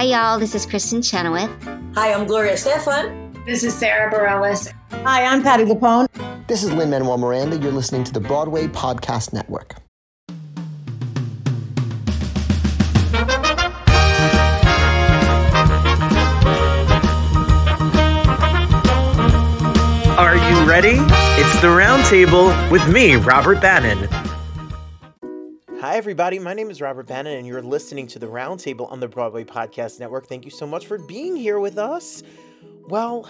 Hi, y'all. This is Kristin Chenoweth. Hi, I'm Gloria Estefan. This is Sara Bareilles. Hi, I'm Patti LuPone. This is Lin Manuel Miranda. You're listening to the Broadway Podcast Network. Are you ready? It's the Roundtable with me, Robert Bannon. Hi, everybody. My name is Robert Bannon, and you're listening to the Roundtable on the Broadway Podcast Network. Thank you so much for being here with us. Well,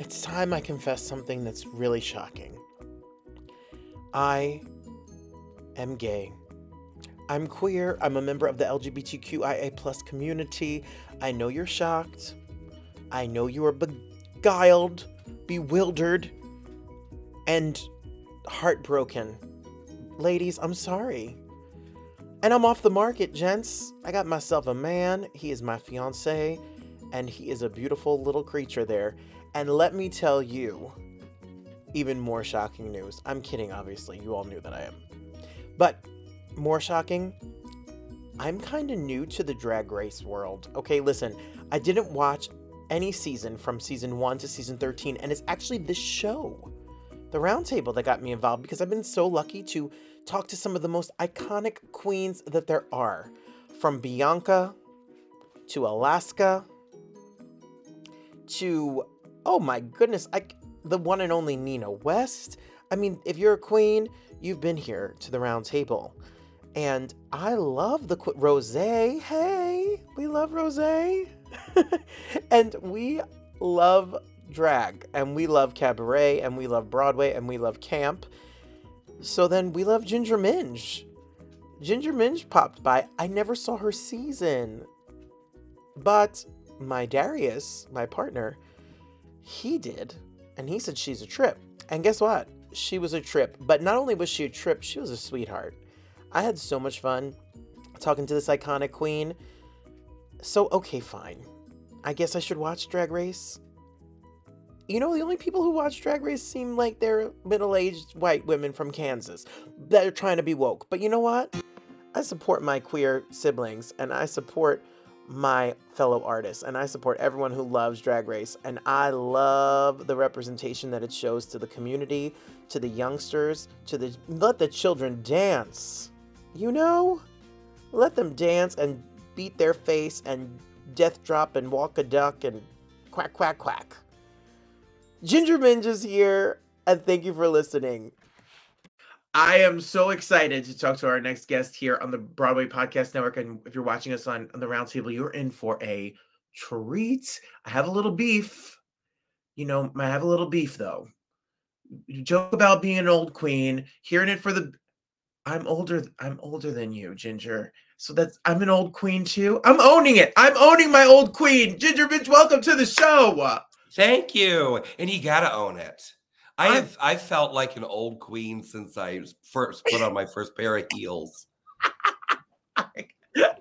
it's time I confess something that's really shocking. I am gay. I'm queer. I'm a member of the LGBTQIA plus community. I know you're shocked. I know you are beguiled, bewildered, and heartbroken. Ladies, I'm sorry. And I'm off the market, gents. I got myself a man. He is my fiance, and he is a beautiful little creature there. And let me tell you, even more shocking news. I'm kidding, obviously. You all knew that I am. But more shocking, I'm kind of new to the drag race world. Okay, listen, I didn't watch any season from season 1 to season 13, and it's actually this show, The Roundtable, that got me involved because I've been so lucky to talk to some of the most iconic queens that there are. From Bianca to Alaska to, oh my goodness, I, the one and only Nina West. I mean, if you're a queen, you've been here to the round table. And I love the Rose. Hey, we love Rose. and we love drag, and we love cabaret, and we love Broadway, and we love camp. So then we love Ginger Minj. Ginger Minj popped by. I never saw her season. But my Darius, my partner, he did. And he said she's a trip. And guess what? She was a trip. But not only was she a trip, she was a sweetheart. I had so much fun talking to this iconic queen. So, okay, fine. I guess I should watch Drag Race. You know, the only people who watch Drag Race seem like they're middle aged white women from Kansas that are trying to be woke. But you know what? I support my queer siblings and I support my fellow artists and I support everyone who loves Drag Race. And I love the representation that it shows to the community, to the youngsters, to the let the children dance. You know? Let them dance and beat their face and death drop and walk a duck and quack, quack, quack. Ginger Minj is here, and thank you for listening. I am so excited to talk to our next guest here on the Broadway Podcast Network. And if you're watching us on, on the roundtable, you're in for a treat. I have a little beef. You know, I have a little beef though. You joke about being an old queen, hearing it for the I'm older, I'm older than you, Ginger. So that's I'm an old queen too. I'm owning it. I'm owning my old queen. Ginger Bitch, welcome to the show. Thank you. And you gotta own it. I have I felt like an old queen since I first put on my first pair of heels.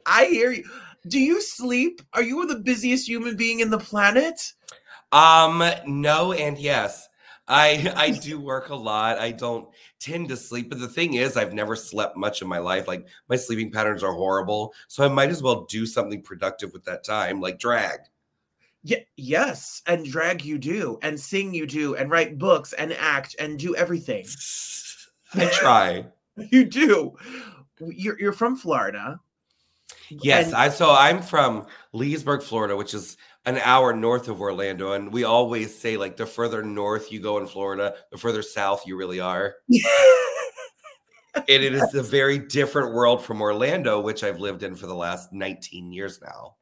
I hear you. Do you sleep? Are you the busiest human being in the planet? Um, no and yes. I I do work a lot. I don't tend to sleep, but the thing is, I've never slept much in my life. Like my sleeping patterns are horrible, so I might as well do something productive with that time, like drag. Yeah, yes, and drag you do, and sing you do, and write books and act and do everything. I try. you do. You're you're from Florida. Yes, And- I so I'm from Leesburg, Florida, which is an hour north of Orlando, and we always say like the further north you go in Florida, the further south you really are. and it is a very different world from Orlando, which I've lived in for the last 19 years now.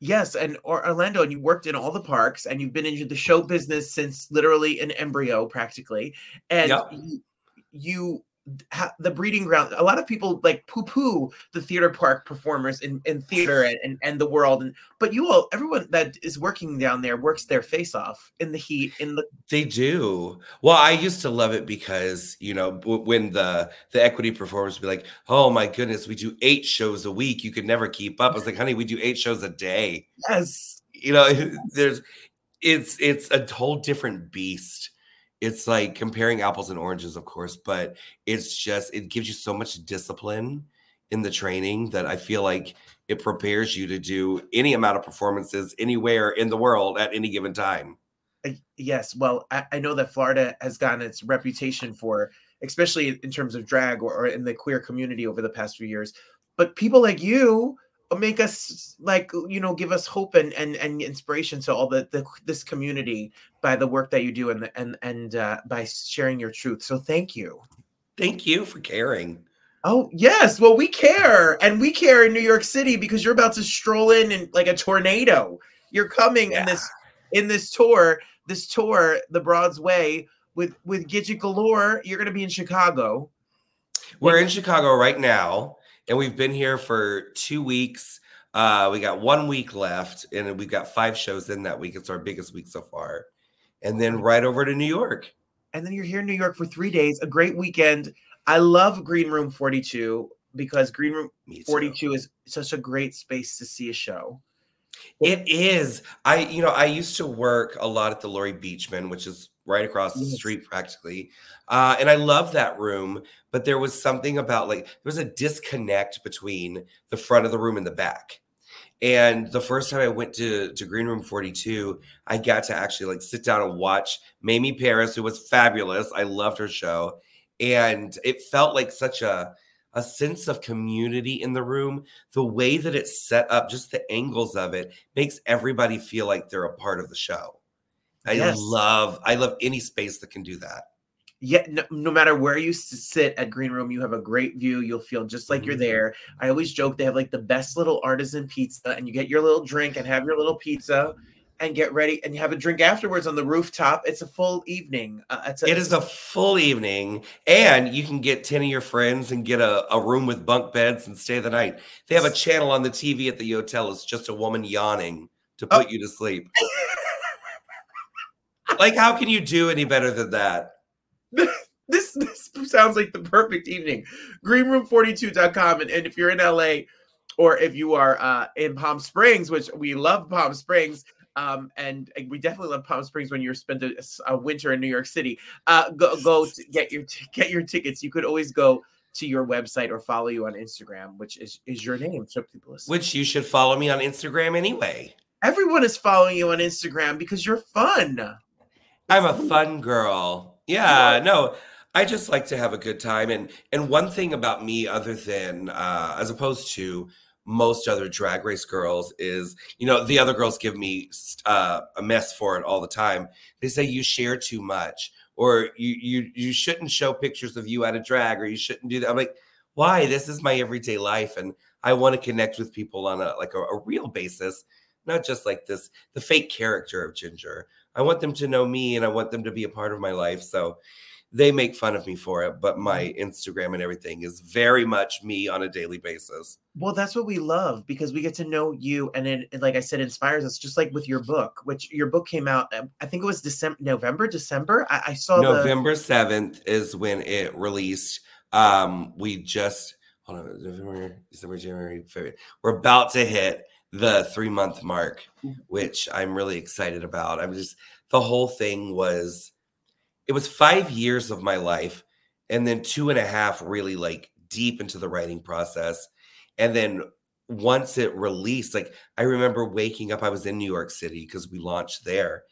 Yes, and or Orlando, and you worked in all the parks, and you've been into the show business since literally an embryo, practically. And Yep. you, you the breeding ground. A lot of people like poo-poo the theater park performers in, in theater and, and and the world, and but you all, everyone that is working down there works their face off in the heat, in the They do. Well, I used to love it because you know when the the equity performers would be like, "Oh my goodness, we do eight shows a week. You could never keep up." I was like, "Honey, we do eight shows a day." yes, You know, there's it's it's a whole different beast. It's like comparing apples and oranges, of course, but it's just it gives you so much discipline in the training that I feel like it prepares you to do any amount of performances anywhere in the world at any given time. Yes, well, I, I know that Florida has gotten its reputation for, especially in terms of drag or, or in the queer community over the past few years. But people like you make us like you know give us hope and and, and inspiration to all the, the this community by the work that you do and the, and and uh, by sharing your truth. So thank you. Thank you for caring. Oh yes, well we care, and we care in New York City because you're about to stroll in in like a tornado. You're coming in this in this tour, this tour, the Broad's Way with with Gidget Galore. You're gonna be in Chicago. We're in Chicago right now, and we've been here for two weeks. Uh, we got one week left, and we've got five shows in that week. It's our biggest week so far. And then right over to New York. and then you're here in New York for three days, a great weekend. I love Green Room 42 because Green Room 42 is such a great space to see a show. It is. I, you know, I used to work a lot at the Laurie Beechman, which is right across the Yes. street practically. Uh, and I love that room, but there was something about like there was a disconnect between the front of the room and the back. And the first time I went to, to Green Room 42, I got to actually like sit down and watch Mamie Parris, who was fabulous. I loved her show. And it felt like such a a sense of community in the room. The way that it's set up, just the angles of it, makes everybody feel like they're a part of the show. I Yes. love, I love any space that can do that. Yeah, no, no matter where you sit at Green Room, you have a great view. You'll feel just like you're Mhm. there. I always joke they have like the best little artisan pizza, and you get your little drink and have your little pizza and get ready and you have a drink afterwards on the rooftop. It's a full evening. Uh, it's a, It is a full evening, and you can get 10 of your friends and get a, a room with bunk beds and stay the night. They have a channel on the TV at the hotel. It's just a woman yawning to Oh. put you to sleep. like, how can you do any better than that? this this sounds like the perfect evening. Greenroom42.com. And, and if you're in LA or if you are uh, in Palm Springs, which we love Palm Springs, um, and we definitely love Palm Springs when you're spent a, a winter in New York City. Uh, go go get your get your tickets. You could always go to your website or follow you on Instagram, which is is your name. So people listen. Which you should follow me on Instagram anyway. Everyone is following you on Instagram because you're fun. I'm a fun girl. Yeah, no, I just like to have a good time. And and one thing about me, other than uh, as opposed to most other drag race girls, is you know the other girls give me uh, a mess for it all the time. They say you share too much, or you you you shouldn't show pictures of you out of drag, or you shouldn't do that. I'm like, why? This is my everyday life, and I want to connect with people on a like a, a real basis, not just like this the fake character of Ginger. I want them to know me and I want them to be a part of my life. So they make fun of me for it, but my Instagram and everything is very much me on a daily basis. Well, that's what we love because we get to know you, and it, like I said, inspires us. Just like with your book, which your book came out, um, I think it was December, November, December. I, I saw the November 7th is when it released. Um, we just hold on, November, December, January, February. We're about to hit the three month mark, mm-hmm. which I'm really excited about. I'm just the whole thing was it was five years of my life, and then two and a half really like deep into the writing process. And then once it released, like I remember waking up, I was in New York City because we launched there.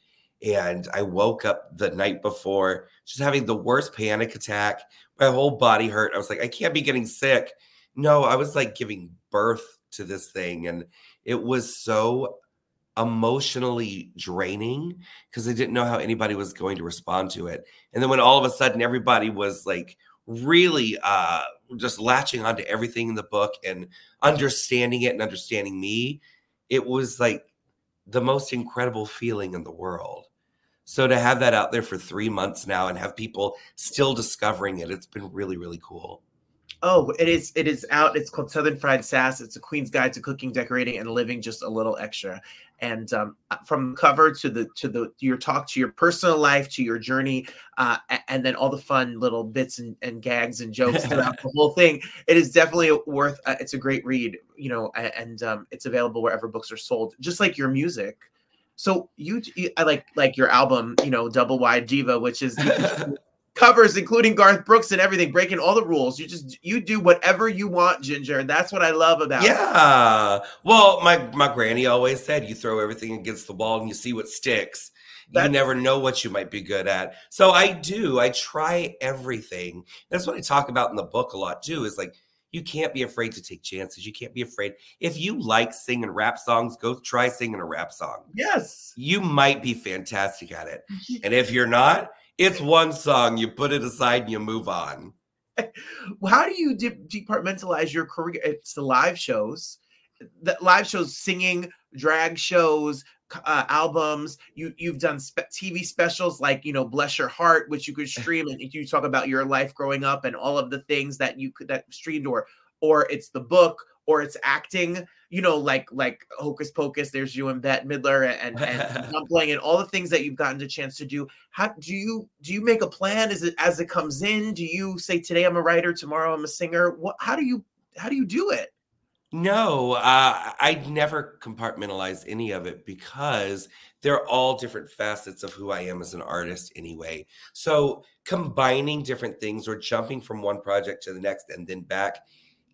And I woke up the night before just having the worst panic attack. My whole body hurt. I was like, I can't be getting sick. No, I was like giving birth to this thing. And it was so emotionally draining because I didn't know how anybody was going to respond to it. And then when all of a sudden everybody was like really uh just latching onto everything in the book and understanding it and understanding me, it was like the most incredible feeling in the world. So to have that out there for 3 months now and have people still discovering it, it's been really really cool. Oh, it is. It is out. It's called Southern Fried Sass. It's a Queen's Guide to Cooking, Decorating, and Living just a little extra. And um, from cover to the to the your talk to your personal life to your journey, uh, and then all the fun little bits and, and gags and jokes throughout the whole thing. It is definitely worth. Uh, it's a great read, you know, and um, it's available wherever books are sold, just like your music. So you, you I like like your album, you know, Double Wide Diva, which is covers, including Garth Brooks and everything, breaking all the rules. You just you do whatever you want, Ginger. And that's what I love about it. Yeah. Well, my my granny always said you throw everything against the wall and you see what sticks. That- you never know what you might be good at. So I do. I try everything. That's what I talk about in the book a lot too. Is like you can't be afraid to take chances. You can't be afraid. If you like singing rap songs, go try singing a rap song. Yes. You might be fantastic at it. And if you're not, it's one song. You put it aside and you move on. How do you de- departmentalize your career? It's the live shows, the live shows, singing, drag shows, uh, albums. You you've done spe- TV specials like you know Bless Your Heart, which you could stream, and you talk about your life growing up and all of the things that you could that streamed, or or it's the book, or it's acting. You know, like like Hocus Pocus. There's you and Bette Midler and and Dumplin' and all the things that you've gotten the chance to do. How do you do you make a plan? Is it as it comes in? Do you say today I'm a writer, tomorrow I'm a singer? What? How do you how do you do it? No, uh, I never compartmentalize any of it because they're all different facets of who I am as an artist anyway. So combining different things or jumping from one project to the next and then back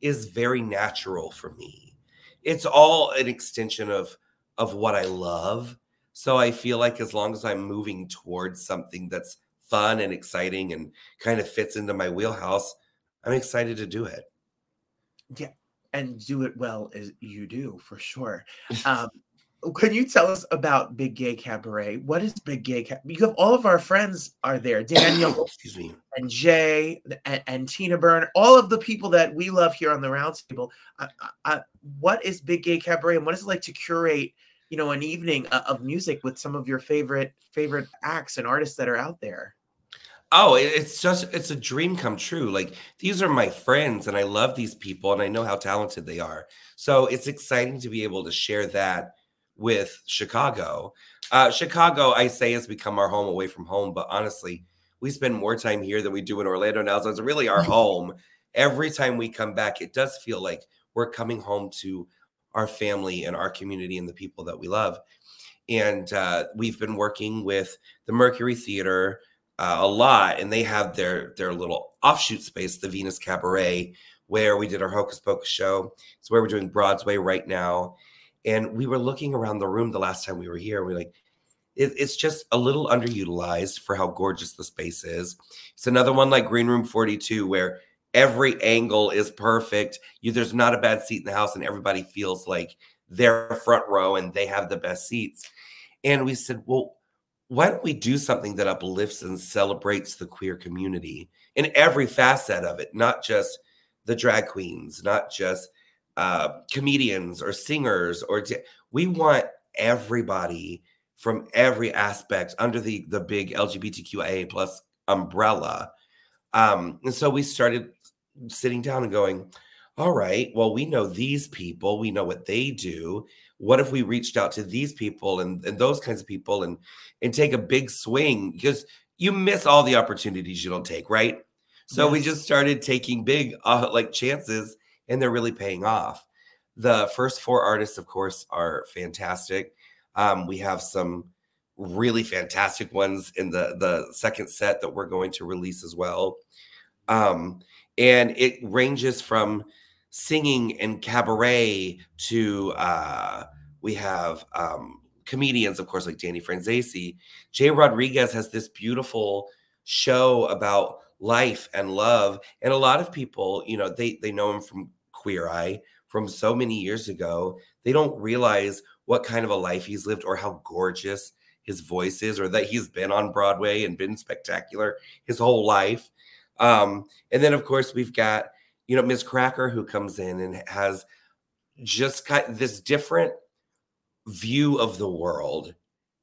is very natural for me. It's all an extension of of what I love. So I feel like as long as I'm moving towards something that's fun and exciting and kind of fits into my wheelhouse, I'm excited to do it. Yeah, and do it well as you do for sure. Um, can you tell us about Big Gay Cabaret? What is Big Gay Cabaret? You have all of our friends are there. Daniel Excuse me. and Jay and, and Tina Burner, all of the people that we love here on the Roundtable. Uh, uh, what is Big Gay Cabaret, and what is it like to curate, you know, an evening uh, of music with some of your favorite favorite acts and artists that are out there? Oh, it's just it's a dream come true. Like these are my friends and I love these people and I know how talented they are. So it's exciting to be able to share that with Chicago. Uh Chicago, I say, has become our home away from home, but honestly, we spend more time here than we do in Orlando now. So it's really our home. Every time we come back, it does feel like we're coming home to our family and our community and the people that we love. And uh, we've been working with the Mercury Theater uh, a lot, and they have their their little offshoot space, the Venus Cabaret, where we did our Hocus Pocus show. It's where we're doing Broadway right now, and we were looking around the room the last time we were here. We're like, it, it's just a little underutilized for how gorgeous the space is. It's another one like Green Room 42, where every angle is perfect. You, there's not a bad seat in the house, and everybody feels like they're front row and they have the best seats. And we said, well, why don't we do something that uplifts and celebrates the queer community in every facet of it, not just the drag queens, not just uh, comedians or singers, or d- we want everybody from every aspect under the the big LGBTQIA plus umbrella. Um, and so we started sitting down and going, all right, well, we know these people, we know what they do. What if we reached out to these people and, and those kinds of people and and take a big swing because you miss all the opportunities you don't take, right? So we just started taking big uh, like chances and they're really paying off. The first four artists, of course, are fantastic. Um, we have some really fantastic ones in the the second set that we're going to release as well. Um, and it ranges from singing and cabaret to uh, we have um, comedians, of course, like Danny Franzese. Jay Rodriguez has this beautiful show about life and love, and a lot of people, you know, they they know him from Queer Eye from so many years ago. They don't realize what kind of a life he's lived or how gorgeous his voice is, or that he's been on Broadway and been spectacular his whole life. Um, and then, of course, we've got you know Miz Cracker who comes in and has just kind this different view of the world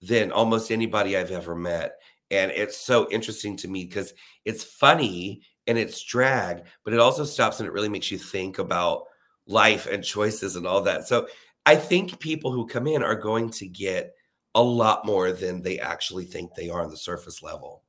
than almost anybody I've ever met. And it's so interesting to me because it's funny and it's drag, but it also stops and it really makes you think about life and choices and all that. So I think people who come in are going to get a lot more than they actually think they are on the surface level.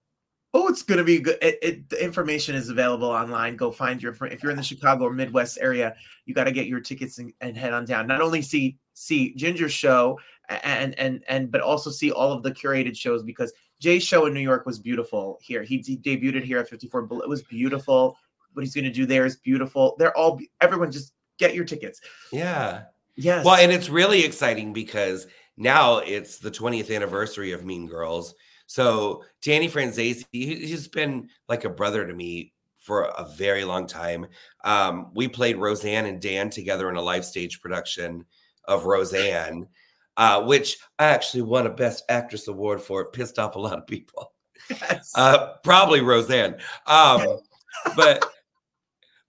Oh, it's going to be good. It, it, the information is available online. Go find your. If you're in the Chicago or Midwest area, you got to get your tickets and, and head on down. Not only see see Ginger's show and and and but also see all of the curated shows because Jay's show in New York was beautiful. Here, he, he debuted here at 54. It was beautiful. What he's going to do there is beautiful. They're all everyone just get your tickets. Yeah. Yes. Well, and it's really exciting because now it's the 20th anniversary of Mean Girls. So Danny Franzese, he, he's been like a brother to me for a very long time. Um, we played Roseanne and Dan together in a live stage production of Roseanne, uh, which I actually won a Best Actress award for. It pissed off a lot of people. Yes. Uh, probably Roseanne. Um, but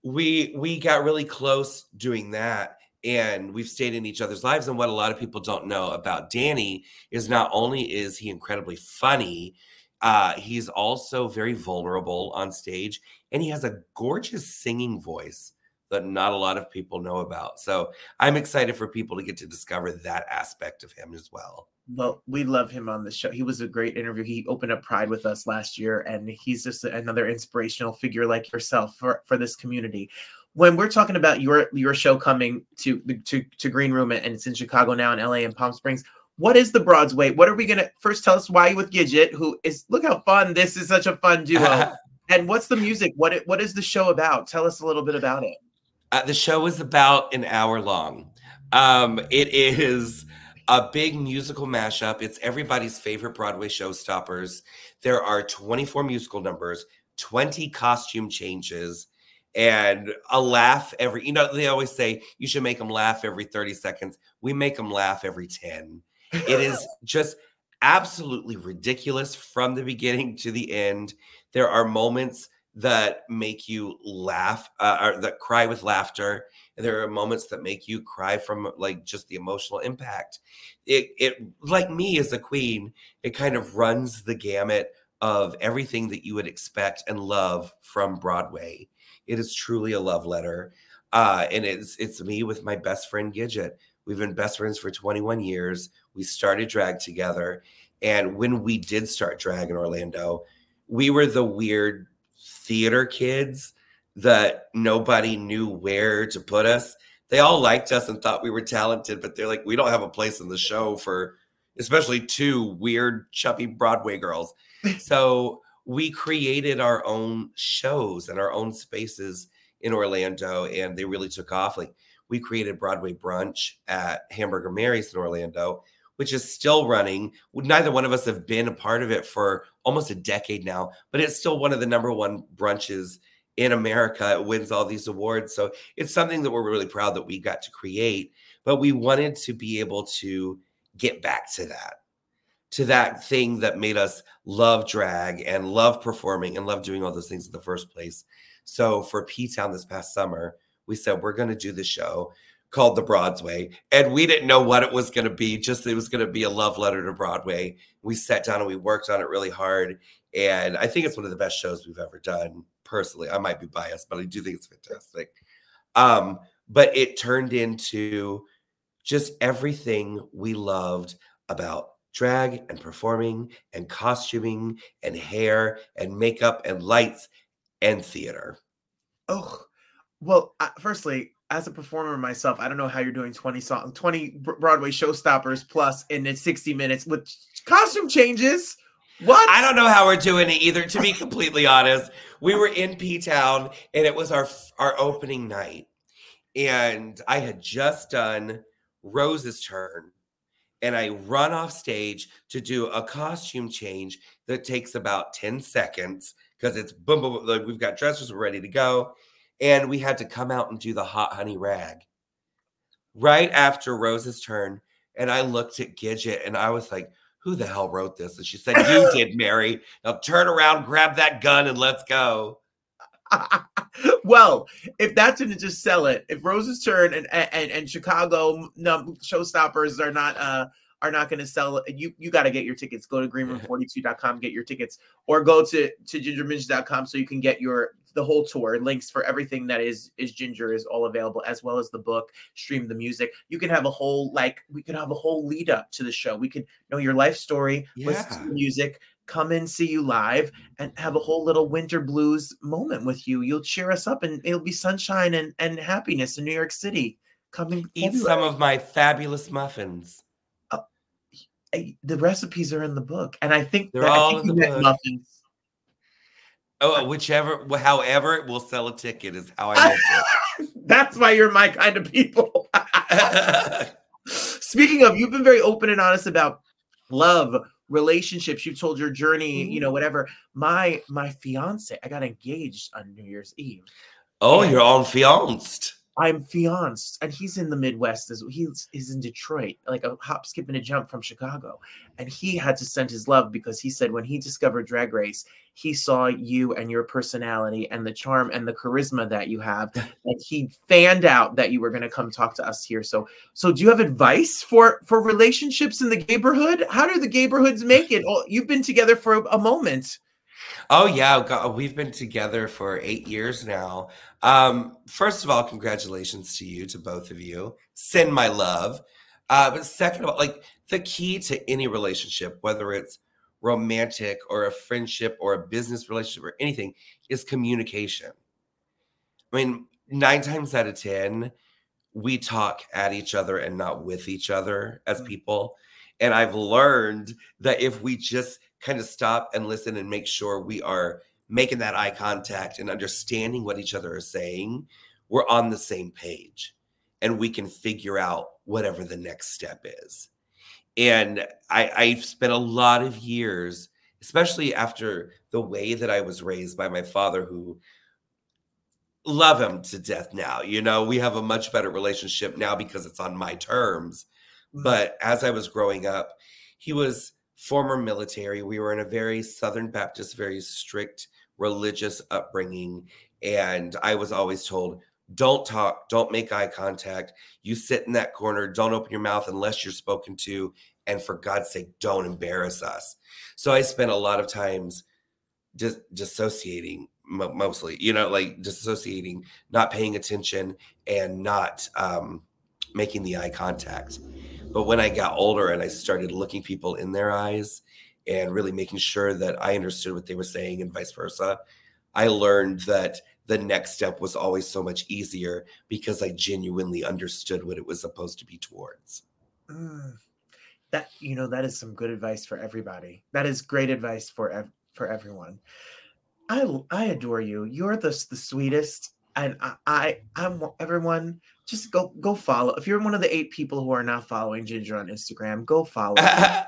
we we got really close doing that and we've stayed in each other's lives and what a lot of people don't know about danny is not only is he incredibly funny uh, he's also very vulnerable on stage and he has a gorgeous singing voice that not a lot of people know about so i'm excited for people to get to discover that aspect of him as well well, we love him on the show. He was a great interview. He opened up Pride with us last year, and he's just another inspirational figure like yourself for, for this community. When we're talking about your your show coming to to to Green Room and it's in Chicago now, in LA, and Palm Springs, what is the Broadway? What are we gonna first tell us why you with Gidget, who is look how fun this is such a fun duo. and what's the music? What it, what is the show about? Tell us a little bit about it. Uh, the show is about an hour long. Um, it is a big musical mashup. It's everybody's favorite Broadway showstoppers. There are 24 musical numbers, 20 costume changes, and a laugh every, you know, they always say you should make them laugh every 30 seconds. We make them laugh every 10. It is just absolutely ridiculous from the beginning to the end. There are moments that make you laugh uh, or that cry with laughter. And there are moments that make you cry from like just the emotional impact. It it like me as a queen it kind of runs the gamut of everything that you would expect and love from broadway. It is truly a love letter. Uh, and it's it's me with my best friend gidget. We've been best friends for 21 years. We started drag together. And when we did start drag in orlando we were the weird theater kids that nobody knew where to put us. They all liked us and thought we were talented, but they're like, we don't have a place in the show for especially two weird, chubby Broadway girls. so we created our own shows and our own spaces in Orlando, and they really took off. Like we created Broadway Brunch at Hamburger Mary's in Orlando, which is still running. Neither one of us have been a part of it for almost a decade now, but it's still one of the number one brunches in America. It wins all these awards. So it's something that we're really proud that we got to create. But we wanted to be able to get back to that, to that thing that made us love drag and love performing and love doing all those things in the first place. So for P Town this past summer, we said we're going to do the show called The Broadway. And we didn't know what it was going to be, just it was going to be a love letter to Broadway. We sat down and we worked on it really hard. And I think it's one of the best shows we've ever done personally. I might be biased, but I do think it's fantastic. Um, but it turned into just everything we loved about drag and performing and costuming and hair and makeup and lights and theater. Oh, well, uh, firstly, as a performer myself, I don't know how you're doing 20 song, 20 Broadway showstoppers plus in 60 minutes with costume changes. What? I don't know how we're doing it either. To be completely honest, we were in P Town and it was our our opening night, and I had just done Rose's turn, and I run off stage to do a costume change that takes about ten seconds because it's boom boom. Like we've got dressers, we're ready to go, and we had to come out and do the hot honey rag right after Rose's turn, and I looked at Gidget and I was like who the hell wrote this? And she said, You did, Mary. Now turn around, grab that gun, and let's go. well, if that's going to just sell it, if Rose's turn and and, and Chicago no, showstoppers are not uh are not going to sell you you got to get your tickets. Go to greenroom42.com, get your tickets, or go to to gingerminj.com so you can get your the whole tour links for everything that is is ginger is all available as well as the book stream the music you can have a whole like we could have a whole lead up to the show we could know your life story Yeah. listen to the music come and see you live and have a whole little winter blues moment with you you'll cheer us up and it'll be sunshine and, and happiness in new york city coming Eat some of my fabulous muffins. I- the recipes are in the book, and I think They're that, all in the book. muffins. Oh, oh whichever, however, it will sell a ticket is how I meant That's why you're my kind of people. Speaking of, you've been very open and honest about love, relationships. You've told your journey, you mm-hmm. know, whatever. My my fiance, I got engaged on New Year's Eve. oh, you're all fianced. I'm fianced, and he's in the Midwest. As he's he's in Detroit, like a hop, skip, and a jump from Chicago. And he had to send his love because he said when he discovered Drag Race, he saw you and your personality and the charm and the charisma that you have, and he fanned out that you were going to come talk to us here. So, so do you have advice for for relationships in the neighborhood? How do the neighborhoods make it? Oh, you've been together for a moment. Oh yeah, God, we've been together for eight years now. Um, first of all, congratulations to you, to both of you. Send my love. Uh, but second of all, like the key to any relationship, whether it's romantic or a friendship or a business relationship or anything, is communication. I mean, nine times out of ten, we talk at each other and not with each other as people. And I've learned that if we just kind of stop and listen and make sure we are making that eye contact and understanding what each other are saying, we're on the same page and we can figure out whatever the next step is. And I, I've spent a lot of years, especially after the way that I was raised by my father, who love him to death now. You know, we have a much better relationship now because it's on my terms. Mm. But as I was growing up, he was former military. We were in a very Southern Baptist, very strict religious upbringing. And I was always told, don't talk, don't make eye contact. You sit in that corner, don't open your mouth unless you're spoken to. And for God's sake, don't embarrass us. So I spent a lot of times dis- dissociating, mo- mostly, you know, like dissociating, not paying attention, and not um, making the eye contact. But when I got older and I started looking people in their eyes and really making sure that I understood what they were saying and vice versa, I learned that the next step was always so much easier because I genuinely understood what it was supposed to be towards. Mm. That you know that is some good advice for everybody. That is great advice for ev- for everyone. I I adore you. You're the the sweetest, and I, I I'm everyone. Just go go follow. If you're one of the eight people who are not following Ginger on Instagram, go follow.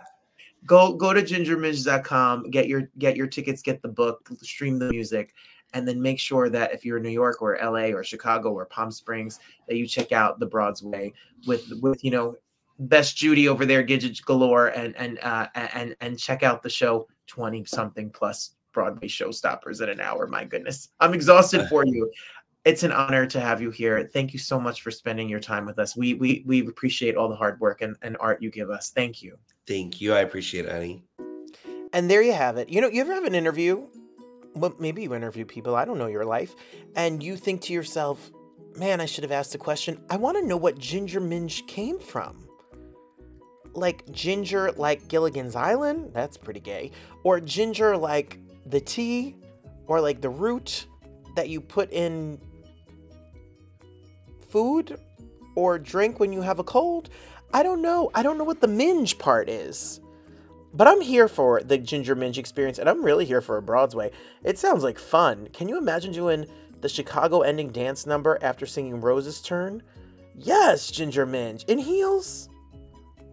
go go to gingerminj.com, Get your get your tickets. Get the book. Stream the music. And then make sure that if you're in New York or LA or Chicago or Palm Springs, that you check out the Broadway with with you know best Judy over there, Gidget galore, and and uh, and and check out the show. Twenty something plus Broadway showstoppers in an hour. My goodness, I'm exhausted for you. It's an honor to have you here. Thank you so much for spending your time with us. We we we appreciate all the hard work and, and art you give us. Thank you. Thank you. I appreciate it, honey. And there you have it. You know, you ever have an interview? Well, maybe you interview people. I don't know your life. And you think to yourself, man, I should have asked a question. I want to know what Ginger Minj came from. Like ginger, like Gilligan's Island? That's pretty gay. Or ginger, like the tea? Or like the root that you put in food or drink when you have a cold? I don't know. I don't know what the minge part is. But I'm here for the Ginger Minj experience, and I'm really here for a Broad's Way. It sounds like fun. Can you imagine doing the Chicago ending dance number after singing Rose's Turn? Yes, Ginger Minj. In heels?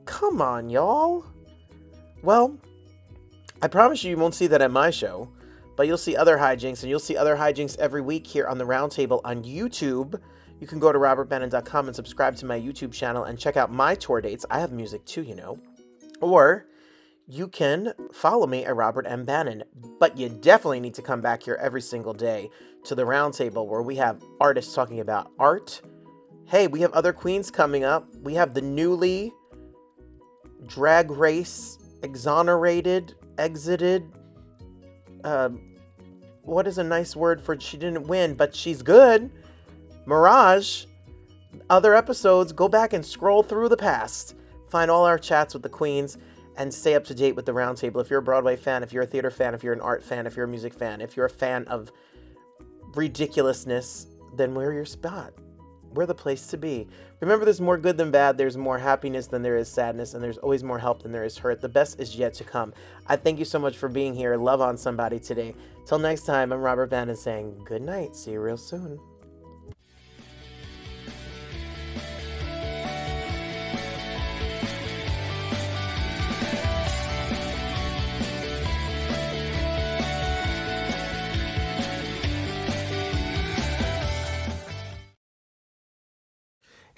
Come on, y'all. Well, I promise you, you won't see that at my show, but you'll see other hijinks, and you'll see other hijinks every week here on the Roundtable on YouTube. You can go to robertbannon.com and subscribe to my YouTube channel and check out my tour dates. I have music too, you know. Or you can follow me at Robert M. Bannon. But you definitely need to come back here every single day to the roundtable where we have artists talking about art. Hey, we have other queens coming up. We have the newly drag race exonerated, exited. Uh, what is a nice word for she didn't win, but she's good? Mirage. Other episodes, go back and scroll through the past. Find all our chats with the queens and stay up to date with the roundtable. If you're a Broadway fan, if you're a theater fan, if you're an art fan, if you're a music fan, if you're a fan of ridiculousness, then we're your spot. we're the place to be. Remember, there's more good than bad, there's more happiness than there is sadness, and there's always more help than there is hurt. The best is yet to come. I thank you so much for being here. Love on somebody today. Till next time, I'm Robert Bannon saying good night. See you real soon.